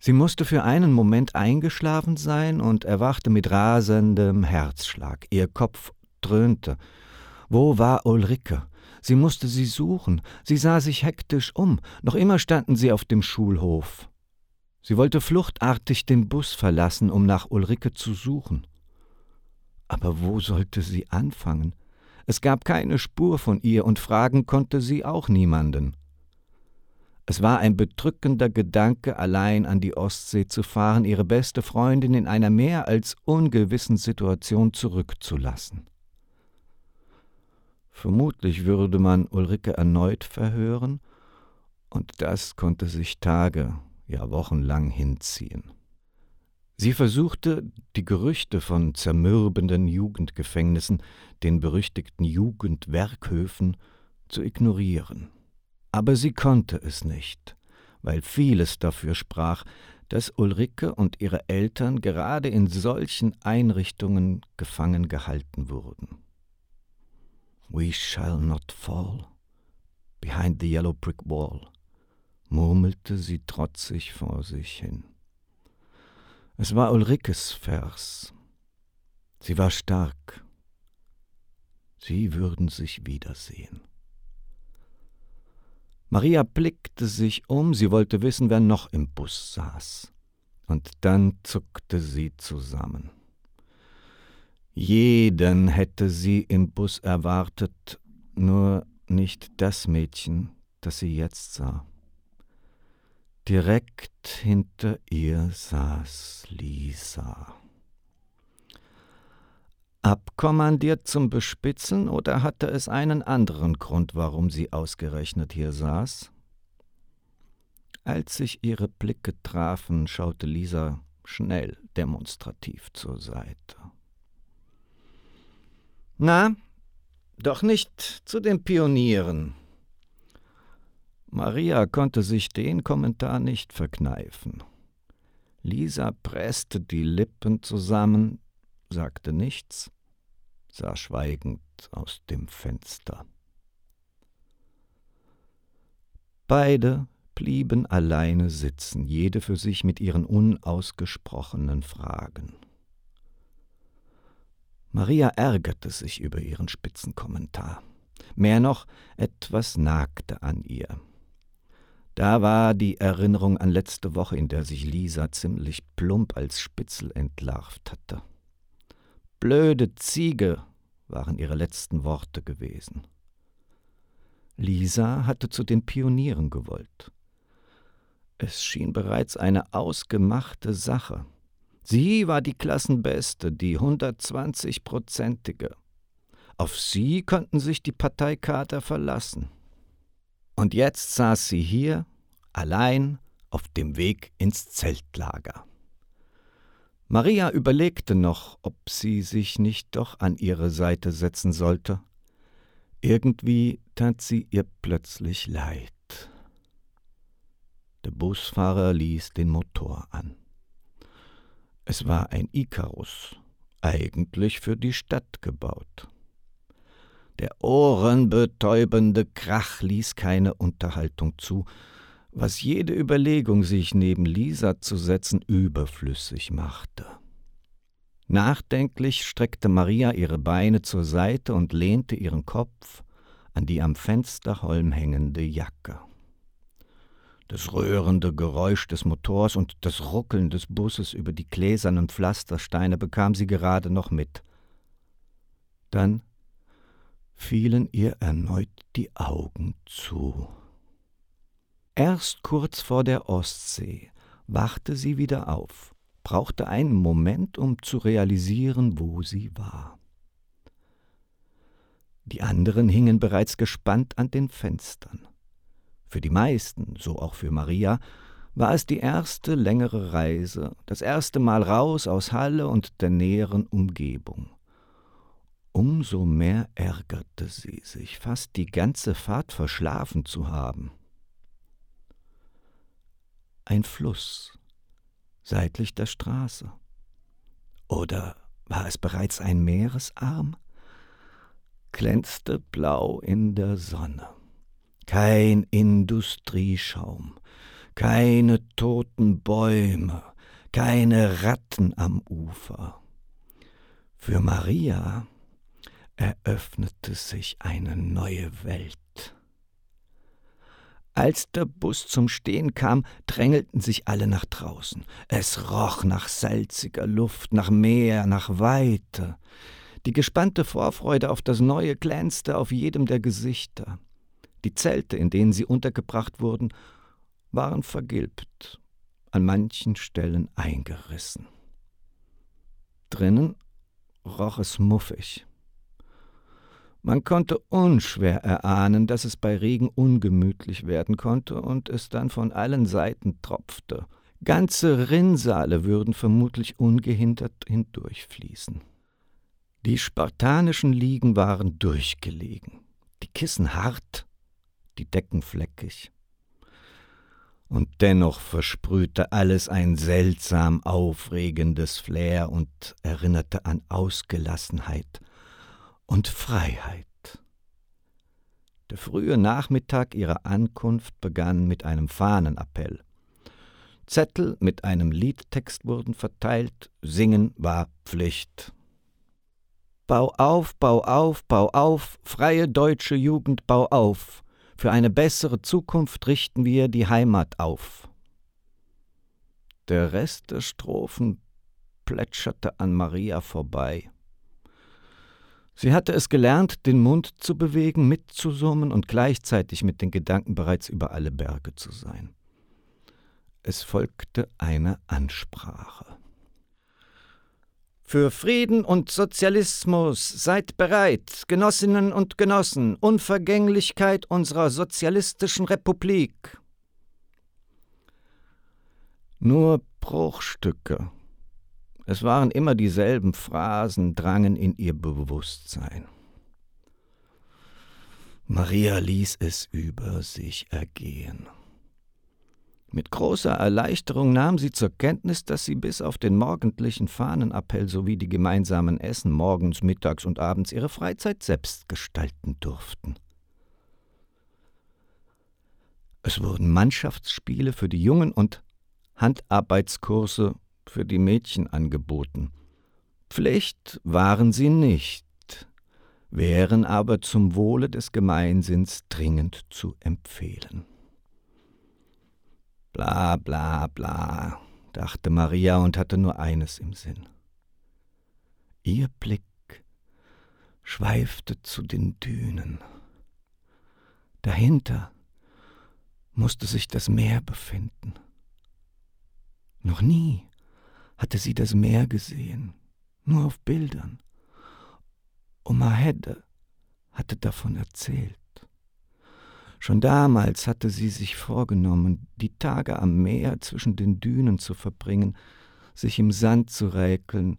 [SPEAKER 1] Sie musste für einen Moment eingeschlafen sein und erwachte mit rasendem Herzschlag. Ihr Kopf dröhnte. Wo war Ulrike? Sie musste sie suchen. Sie sah sich hektisch um. Noch immer standen sie auf dem Schulhof. Sie wollte fluchtartig den Bus verlassen, um nach Ulrike zu suchen. Aber wo sollte sie anfangen? Es gab keine Spur von ihr und fragen konnte sie auch niemanden. Es war ein bedrückender Gedanke, allein an die Ostsee zu fahren, ihre beste Freundin in einer mehr als ungewissen Situation zurückzulassen. Vermutlich würde man Ulrike erneut verhören, und das konnte sich Tage, ja wochenlang hinziehen. Sie versuchte, die Gerüchte von zermürbenden Jugendgefängnissen, den berüchtigten Jugendwerkhöfen, zu ignorieren. Aber sie konnte es nicht, weil vieles dafür sprach, dass Ulrike und ihre Eltern gerade in solchen Einrichtungen gefangen gehalten wurden. We shall not fall behind the yellow brick wall, murmelte sie trotzig vor sich hin. Es war Ulrikes Vers. Sie war stark. Sie würden sich wiedersehen. Maria blickte sich um, sie wollte wissen, wer noch im Bus saß. Und dann zuckte sie zusammen. Jeden hätte sie im Bus erwartet, nur nicht das Mädchen, das sie jetzt sah. Direkt hinter ihr saß Lisa. Abkommandiert zum Bespitzeln oder hatte es einen anderen Grund, warum sie ausgerechnet hier saß? Als sich ihre Blicke trafen, schaute Lisa schnell demonstrativ zur Seite. Na, doch nicht zu den Pionieren. Maria konnte sich den Kommentar nicht verkneifen. Lisa presste die Lippen zusammen, sagte nichts, sah schweigend aus dem Fenster. Beide blieben alleine sitzen, jede für sich mit ihren unausgesprochenen Fragen. Maria ärgerte sich über ihren Spitzenkommentar. Mehr noch, etwas nagte an ihr. Da war die Erinnerung an letzte Woche, in der sich Lisa ziemlich plump als Spitzel entlarvt hatte. Blöde Ziege waren ihre letzten Worte gewesen. Lisa hatte zu den Pionieren gewollt. Es schien bereits eine ausgemachte Sache. Sie war die Klassenbeste, die 120-prozentige. Auf sie konnten sich die Parteikater verlassen. Und jetzt saß sie hier, allein, auf dem Weg ins Zeltlager. Maria überlegte noch, ob sie sich nicht doch an ihre Seite setzen sollte. Irgendwie tat sie ihr plötzlich leid. Der Busfahrer ließ den Motor an. Es war ein Ikarus, eigentlich für die Stadt gebaut. Der ohrenbetäubende Krach ließ keine Unterhaltung zu, was jede Überlegung, sich neben Lisa zu setzen, überflüssig machte. Nachdenklich streckte Maria ihre Beine zur Seite und lehnte ihren Kopf an die am Fensterholm hängende Jacke. Das rührende Geräusch des Motors und das Ruckeln des Busses über die gläsernen Pflastersteine bekam sie gerade noch mit. Dann fielen ihr erneut die Augen zu. Erst kurz vor der Ostsee wachte sie wieder auf, brauchte einen Moment, um zu realisieren, wo sie war. Die anderen hingen bereits gespannt an den Fenstern. Für die meisten, so auch für Maria, war es die erste längere Reise, das erste Mal raus aus Halle und der näheren Umgebung. Umso mehr ärgerte sie sich, fast die ganze Fahrt verschlafen zu haben. Ein Fluss seitlich der Straße. Oder war es bereits ein Meeresarm? Glänzte blau in der Sonne. Kein Industrieschaum, keine toten Bäume, keine Ratten am Ufer. Für Maria eröffnete sich eine neue Welt. Als der Bus zum Stehen kam, drängelten sich alle nach draußen. Es roch nach salziger Luft, nach Meer, nach Weite. Die gespannte Vorfreude auf das Neue glänzte auf jedem der Gesichter. Die Zelte, in denen sie untergebracht wurden, waren vergilbt, an manchen Stellen eingerissen. Drinnen roch es muffig. Man konnte unschwer erahnen, dass es bei Regen ungemütlich werden konnte und es dann von allen Seiten tropfte. Ganze Rinnsale würden vermutlich ungehindert hindurchfließen. Die spartanischen Liegen waren durchgelegen, die Kissen hart, die Decken fleckig. Und dennoch versprühte alles ein seltsam aufregendes Flair und erinnerte an Ausgelassenheit und Freiheit. Der frühe Nachmittag ihrer Ankunft begann mit einem Fahnenappell. Zettel mit einem Liedtext wurden verteilt, Singen war Pflicht. Bau auf, bau auf, bau auf, freie deutsche Jugend, bau auf. Für eine bessere Zukunft richten wir die Heimat auf. Der Rest der Strophen plätscherte an Maria vorbei. Sie hatte es gelernt, den Mund zu bewegen, mitzusummen und gleichzeitig mit den Gedanken bereits über alle Berge zu sein. Es folgte eine Ansprache. Für Frieden und Sozialismus seid bereit, Genossinnen und Genossen, Unvergänglichkeit unserer sozialistischen Republik. Nur Bruchstücke es waren immer dieselben Phrasen, drangen in ihr Bewusstsein. Maria ließ es über sich ergehen. Mit großer Erleichterung nahm sie zur Kenntnis, dass sie bis auf den morgendlichen Fahnenappell sowie die gemeinsamen Essen morgens, mittags und abends ihre Freizeit selbst gestalten durften. Es wurden Mannschaftsspiele für die Jungen und Handarbeitskurse für die Mädchen angeboten. Pflicht waren sie nicht, wären aber zum Wohle des Gemeinsinns dringend zu empfehlen. Bla bla bla, dachte Maria und hatte nur eines im Sinn. Ihr Blick schweifte zu den Dünen. Dahinter musste sich das Meer befinden. Noch nie hatte sie das Meer gesehen, nur auf Bildern. Omahede hatte davon erzählt. Schon damals hatte sie sich vorgenommen, die Tage am Meer zwischen den Dünen zu verbringen, sich im Sand zu räkeln,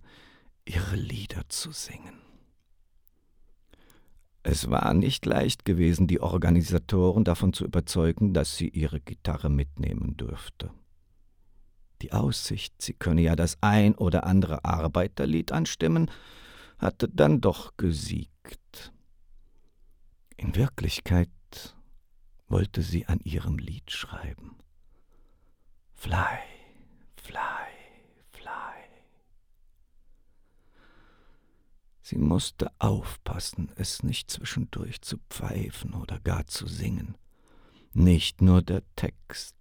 [SPEAKER 1] ihre Lieder zu singen. Es war nicht leicht gewesen, die Organisatoren davon zu überzeugen, dass sie ihre Gitarre mitnehmen dürfte. Die Aussicht, sie könne ja das ein oder andere Arbeiterlied anstimmen, hatte dann doch gesiegt. In Wirklichkeit wollte sie an ihrem Lied schreiben. Fly, fly, fly. Sie musste aufpassen, es nicht zwischendurch zu pfeifen oder gar zu singen. Nicht nur der Text,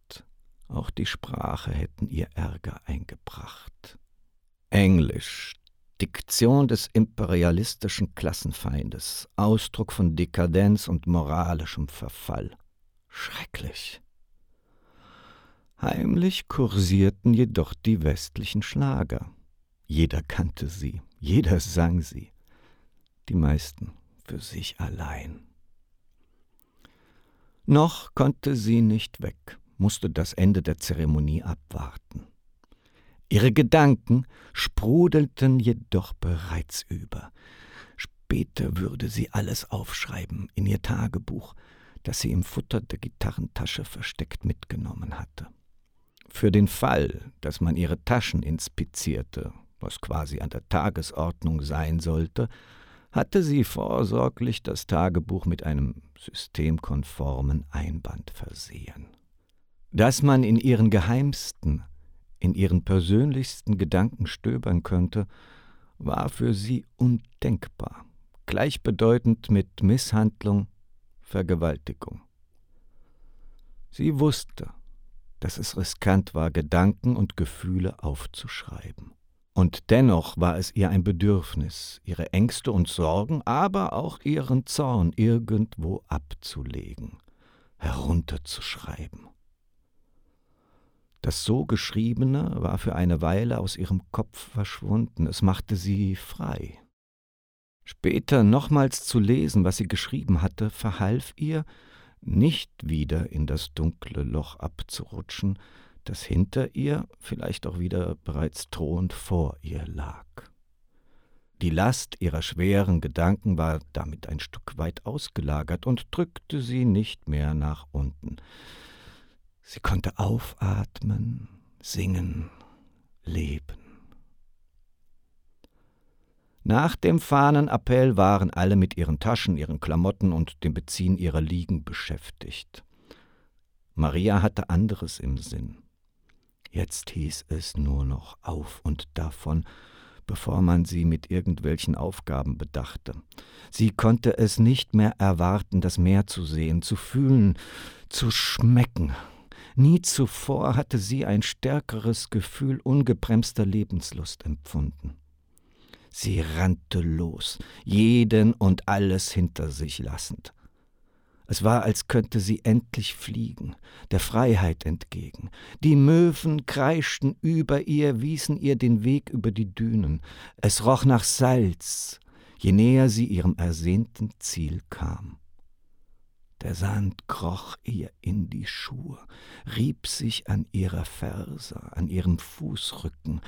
[SPEAKER 1] auch die Sprache hätten ihr Ärger eingebracht. Englisch, Diktion des imperialistischen Klassenfeindes, Ausdruck von Dekadenz und moralischem Verfall. Schrecklich. Heimlich kursierten jedoch die westlichen Schlager. Jeder kannte sie, jeder sang sie, die meisten für sich allein. Noch konnte sie nicht weg musste das Ende der Zeremonie abwarten. Ihre Gedanken sprudelten jedoch bereits über. Später würde sie alles aufschreiben in ihr Tagebuch, das sie im Futter der Gitarrentasche versteckt mitgenommen hatte. Für den Fall, dass man ihre Taschen inspizierte, was quasi an der Tagesordnung sein sollte, hatte sie vorsorglich das Tagebuch mit einem systemkonformen Einband versehen. Dass man in ihren geheimsten, in ihren persönlichsten Gedanken stöbern könnte, war für sie undenkbar, gleichbedeutend mit Misshandlung, Vergewaltigung. Sie wusste, dass es riskant war, Gedanken und Gefühle aufzuschreiben. Und dennoch war es ihr ein Bedürfnis, ihre Ängste und Sorgen, aber auch ihren Zorn irgendwo abzulegen, herunterzuschreiben. Das so Geschriebene war für eine Weile aus ihrem Kopf verschwunden, es machte sie frei. Später nochmals zu lesen, was sie geschrieben hatte, verhalf ihr, nicht wieder in das dunkle Loch abzurutschen, das hinter ihr, vielleicht auch wieder bereits drohend vor ihr lag. Die Last ihrer schweren Gedanken war damit ein Stück weit ausgelagert und drückte sie nicht mehr nach unten. Sie konnte aufatmen, singen, leben. Nach dem Fahnenappell waren alle mit ihren Taschen, ihren Klamotten und dem Beziehen ihrer Liegen beschäftigt. Maria hatte anderes im Sinn. Jetzt hieß es nur noch auf und davon, bevor man sie mit irgendwelchen Aufgaben bedachte. Sie konnte es nicht mehr erwarten, das Meer zu sehen, zu fühlen, zu schmecken. Nie zuvor hatte sie ein stärkeres Gefühl ungebremster Lebenslust empfunden. Sie rannte los, jeden und alles hinter sich lassend. Es war, als könnte sie endlich fliegen, der Freiheit entgegen. Die Möwen kreischten über ihr, wiesen ihr den Weg über die Dünen. Es roch nach Salz, je näher sie ihrem ersehnten Ziel kam. Der Sand kroch ihr in die Schuhe, rieb sich an ihrer Ferse, an ihrem Fußrücken,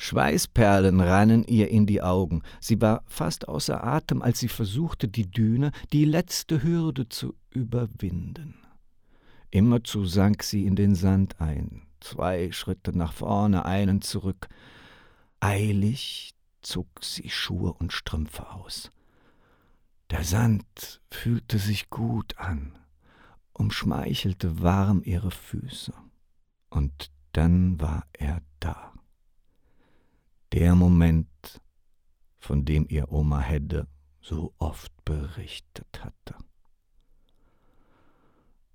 [SPEAKER 1] Schweißperlen rannen ihr in die Augen. Sie war fast außer Atem, als sie versuchte, die Düne, die letzte Hürde zu überwinden. Immerzu sank sie in den Sand ein, zwei Schritte nach vorne, einen zurück. Eilig zog sie Schuhe und Strümpfe aus. Der Sand fühlte sich gut an, umschmeichelte warm ihre Füße. Und dann war er da der Moment, von dem ihr Oma Hedde so oft berichtet hatte.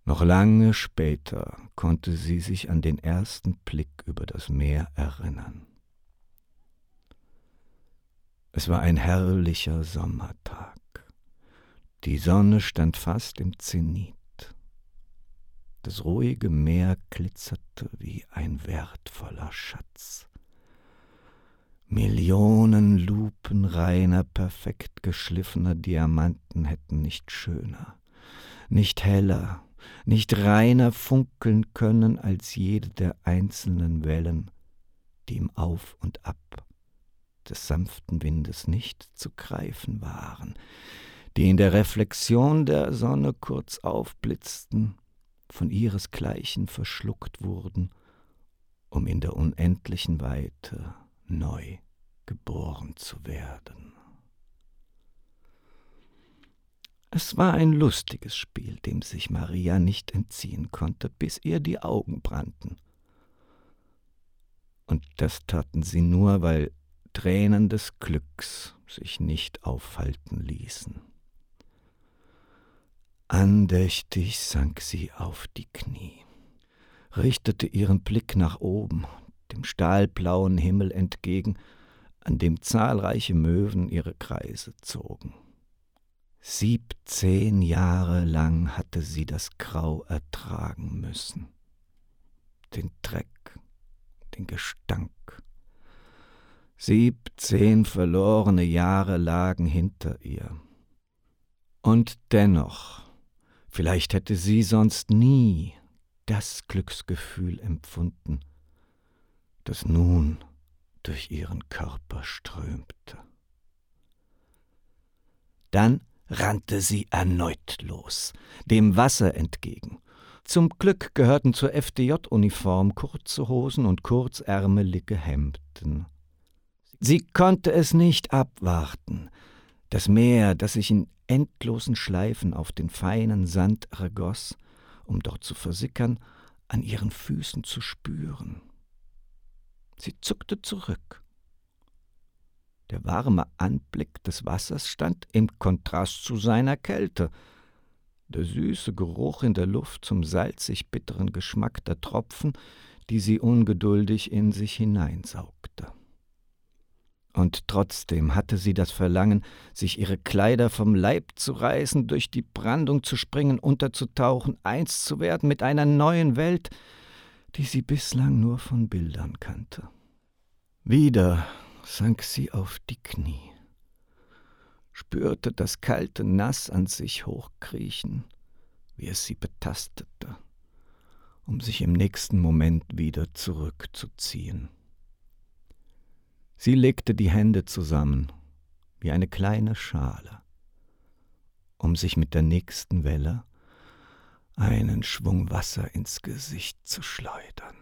[SPEAKER 1] Noch lange später konnte sie sich an den ersten Blick über das Meer erinnern. Es war ein herrlicher Sommertag. Die Sonne stand fast im Zenit. Das ruhige Meer glitzerte wie ein wertvoller Schatz. Millionen Lupen reiner, perfekt geschliffener Diamanten hätten nicht schöner, nicht heller, nicht reiner funkeln können als jede der einzelnen Wellen, die im Auf und Ab des sanften Windes nicht zu greifen waren, die in der Reflexion der Sonne kurz aufblitzten, von ihresgleichen verschluckt wurden, um in der unendlichen Weite neu geboren zu werden. Es war ein lustiges Spiel, dem sich Maria nicht entziehen konnte, bis ihr die Augen brannten. Und das taten sie nur, weil Tränen des Glücks sich nicht aufhalten ließen. Andächtig sank sie auf die Knie, richtete ihren Blick nach oben, dem stahlblauen Himmel entgegen, an dem zahlreiche Möwen ihre Kreise zogen. Siebzehn Jahre lang hatte sie das Grau ertragen müssen, den Dreck, den Gestank. Siebzehn verlorene Jahre lagen hinter ihr. Und dennoch, vielleicht hätte sie sonst nie das Glücksgefühl empfunden, das nun durch ihren Körper strömte. Dann rannte sie erneut los, dem Wasser entgegen, Zum Glück gehörten zur FDJ-Uniform kurze Hosen und kurzärmelige Hemden. Sie konnte es nicht abwarten. Das Meer, das sich in endlosen Schleifen auf den feinen Sand ergoss, um dort zu versickern, an ihren Füßen zu spüren. Sie zuckte zurück. Der warme Anblick des Wassers stand im Kontrast zu seiner Kälte. Der süße Geruch in der Luft zum salzig bitteren Geschmack der Tropfen, die sie ungeduldig in sich hineinsaugte. Und trotzdem hatte sie das Verlangen, sich ihre Kleider vom Leib zu reißen, durch die Brandung zu springen, unterzutauchen, eins zu werden mit einer neuen Welt, die sie bislang nur von Bildern kannte. Wieder sank sie auf die Knie, spürte das kalte Nass an sich hochkriechen, wie es sie betastete, um sich im nächsten Moment wieder zurückzuziehen. Sie legte die Hände zusammen wie eine kleine Schale, um sich mit der nächsten Welle einen Schwung Wasser ins Gesicht zu schleudern.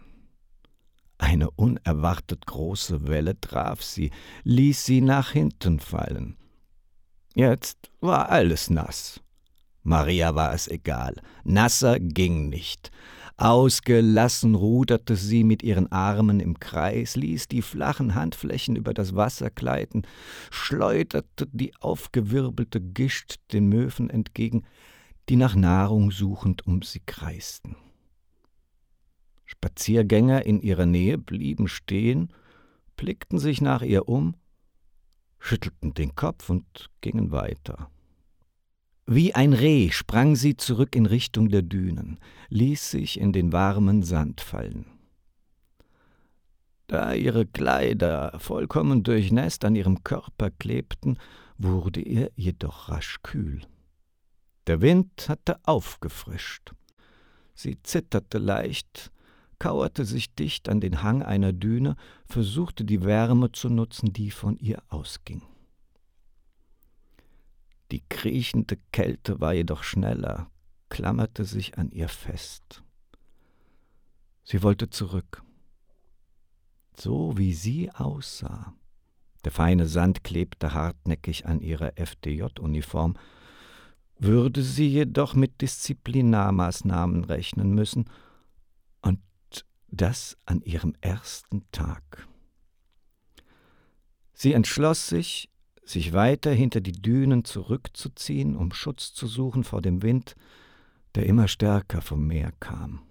[SPEAKER 1] Eine unerwartet große Welle traf sie, ließ sie nach hinten fallen. Jetzt war alles nass. Maria war es egal, nasser ging nicht. Ausgelassen ruderte sie mit ihren Armen im Kreis, ließ die flachen Handflächen über das Wasser gleiten, schleuderte die aufgewirbelte Gischt den Möwen entgegen, die nach Nahrung suchend um sie kreisten. Spaziergänger in ihrer Nähe blieben stehen, blickten sich nach ihr um, schüttelten den Kopf und gingen weiter. Wie ein Reh sprang sie zurück in Richtung der Dünen, ließ sich in den warmen Sand fallen. Da ihre Kleider vollkommen durchnässt an ihrem Körper klebten, wurde ihr jedoch rasch kühl. Der Wind hatte aufgefrischt. Sie zitterte leicht, kauerte sich dicht an den Hang einer Düne, versuchte die Wärme zu nutzen, die von ihr ausging. Die kriechende Kälte war jedoch schneller, klammerte sich an ihr fest. Sie wollte zurück. So wie sie aussah. Der feine Sand klebte hartnäckig an ihrer FDJ-Uniform, würde sie jedoch mit Disziplinarmaßnahmen rechnen müssen, und das an ihrem ersten Tag. Sie entschloss sich, sich weiter hinter die Dünen zurückzuziehen, um Schutz zu suchen vor dem Wind, der immer stärker vom Meer kam.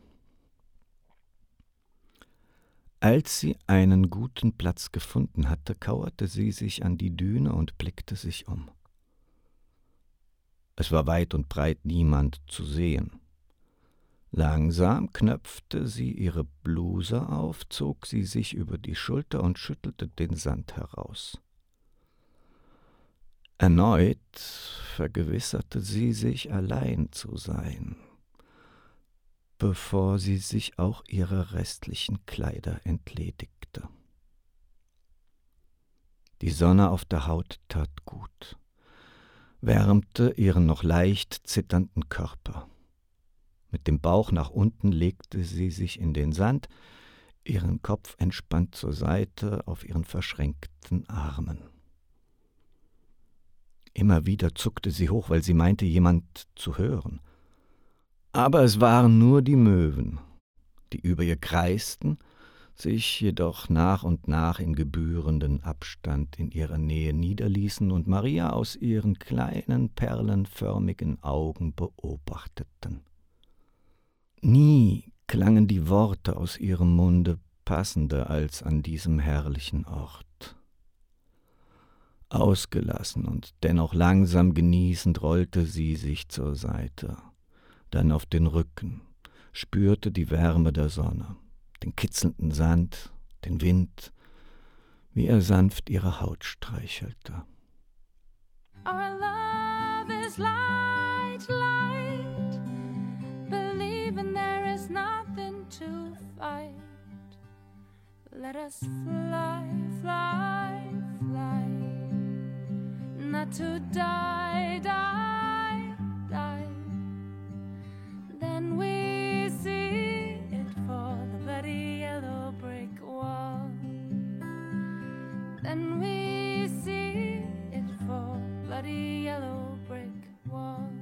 [SPEAKER 1] Als sie einen guten Platz gefunden hatte, kauerte sie sich an die Düne und blickte sich um. Es war weit und breit niemand zu sehen. Langsam knöpfte sie ihre Bluse auf, zog sie sich über die Schulter und schüttelte den Sand heraus. Erneut vergewisserte sie sich, allein zu sein, bevor sie sich auch ihrer restlichen Kleider entledigte. Die Sonne auf der Haut tat gut, wärmte ihren noch leicht zitternden Körper. Mit dem Bauch nach unten legte sie sich in den Sand, ihren Kopf entspannt zur Seite auf ihren verschränkten Armen. Immer wieder zuckte sie hoch, weil sie meinte, jemand zu hören. Aber es waren nur die Möwen, die über ihr kreisten, sich jedoch nach und nach in gebührenden Abstand in ihrer Nähe niederließen und Maria aus ihren kleinen perlenförmigen Augen beobachteten. Nie klangen die Worte aus ihrem Munde passender als an diesem herrlichen Ort. Ausgelassen und dennoch langsam genießend rollte sie sich zur Seite, dann auf den Rücken, spürte die Wärme der Sonne, den kitzelnden Sand, den Wind, wie er sanft ihre Haut streichelte.
[SPEAKER 2] Our love is light, light. Believing there is nothing to fight. Let us fly, fly. not to die, die, die. Then we see it for the bloody yellow brick wall. Then we see it for bloody yellow brick wall.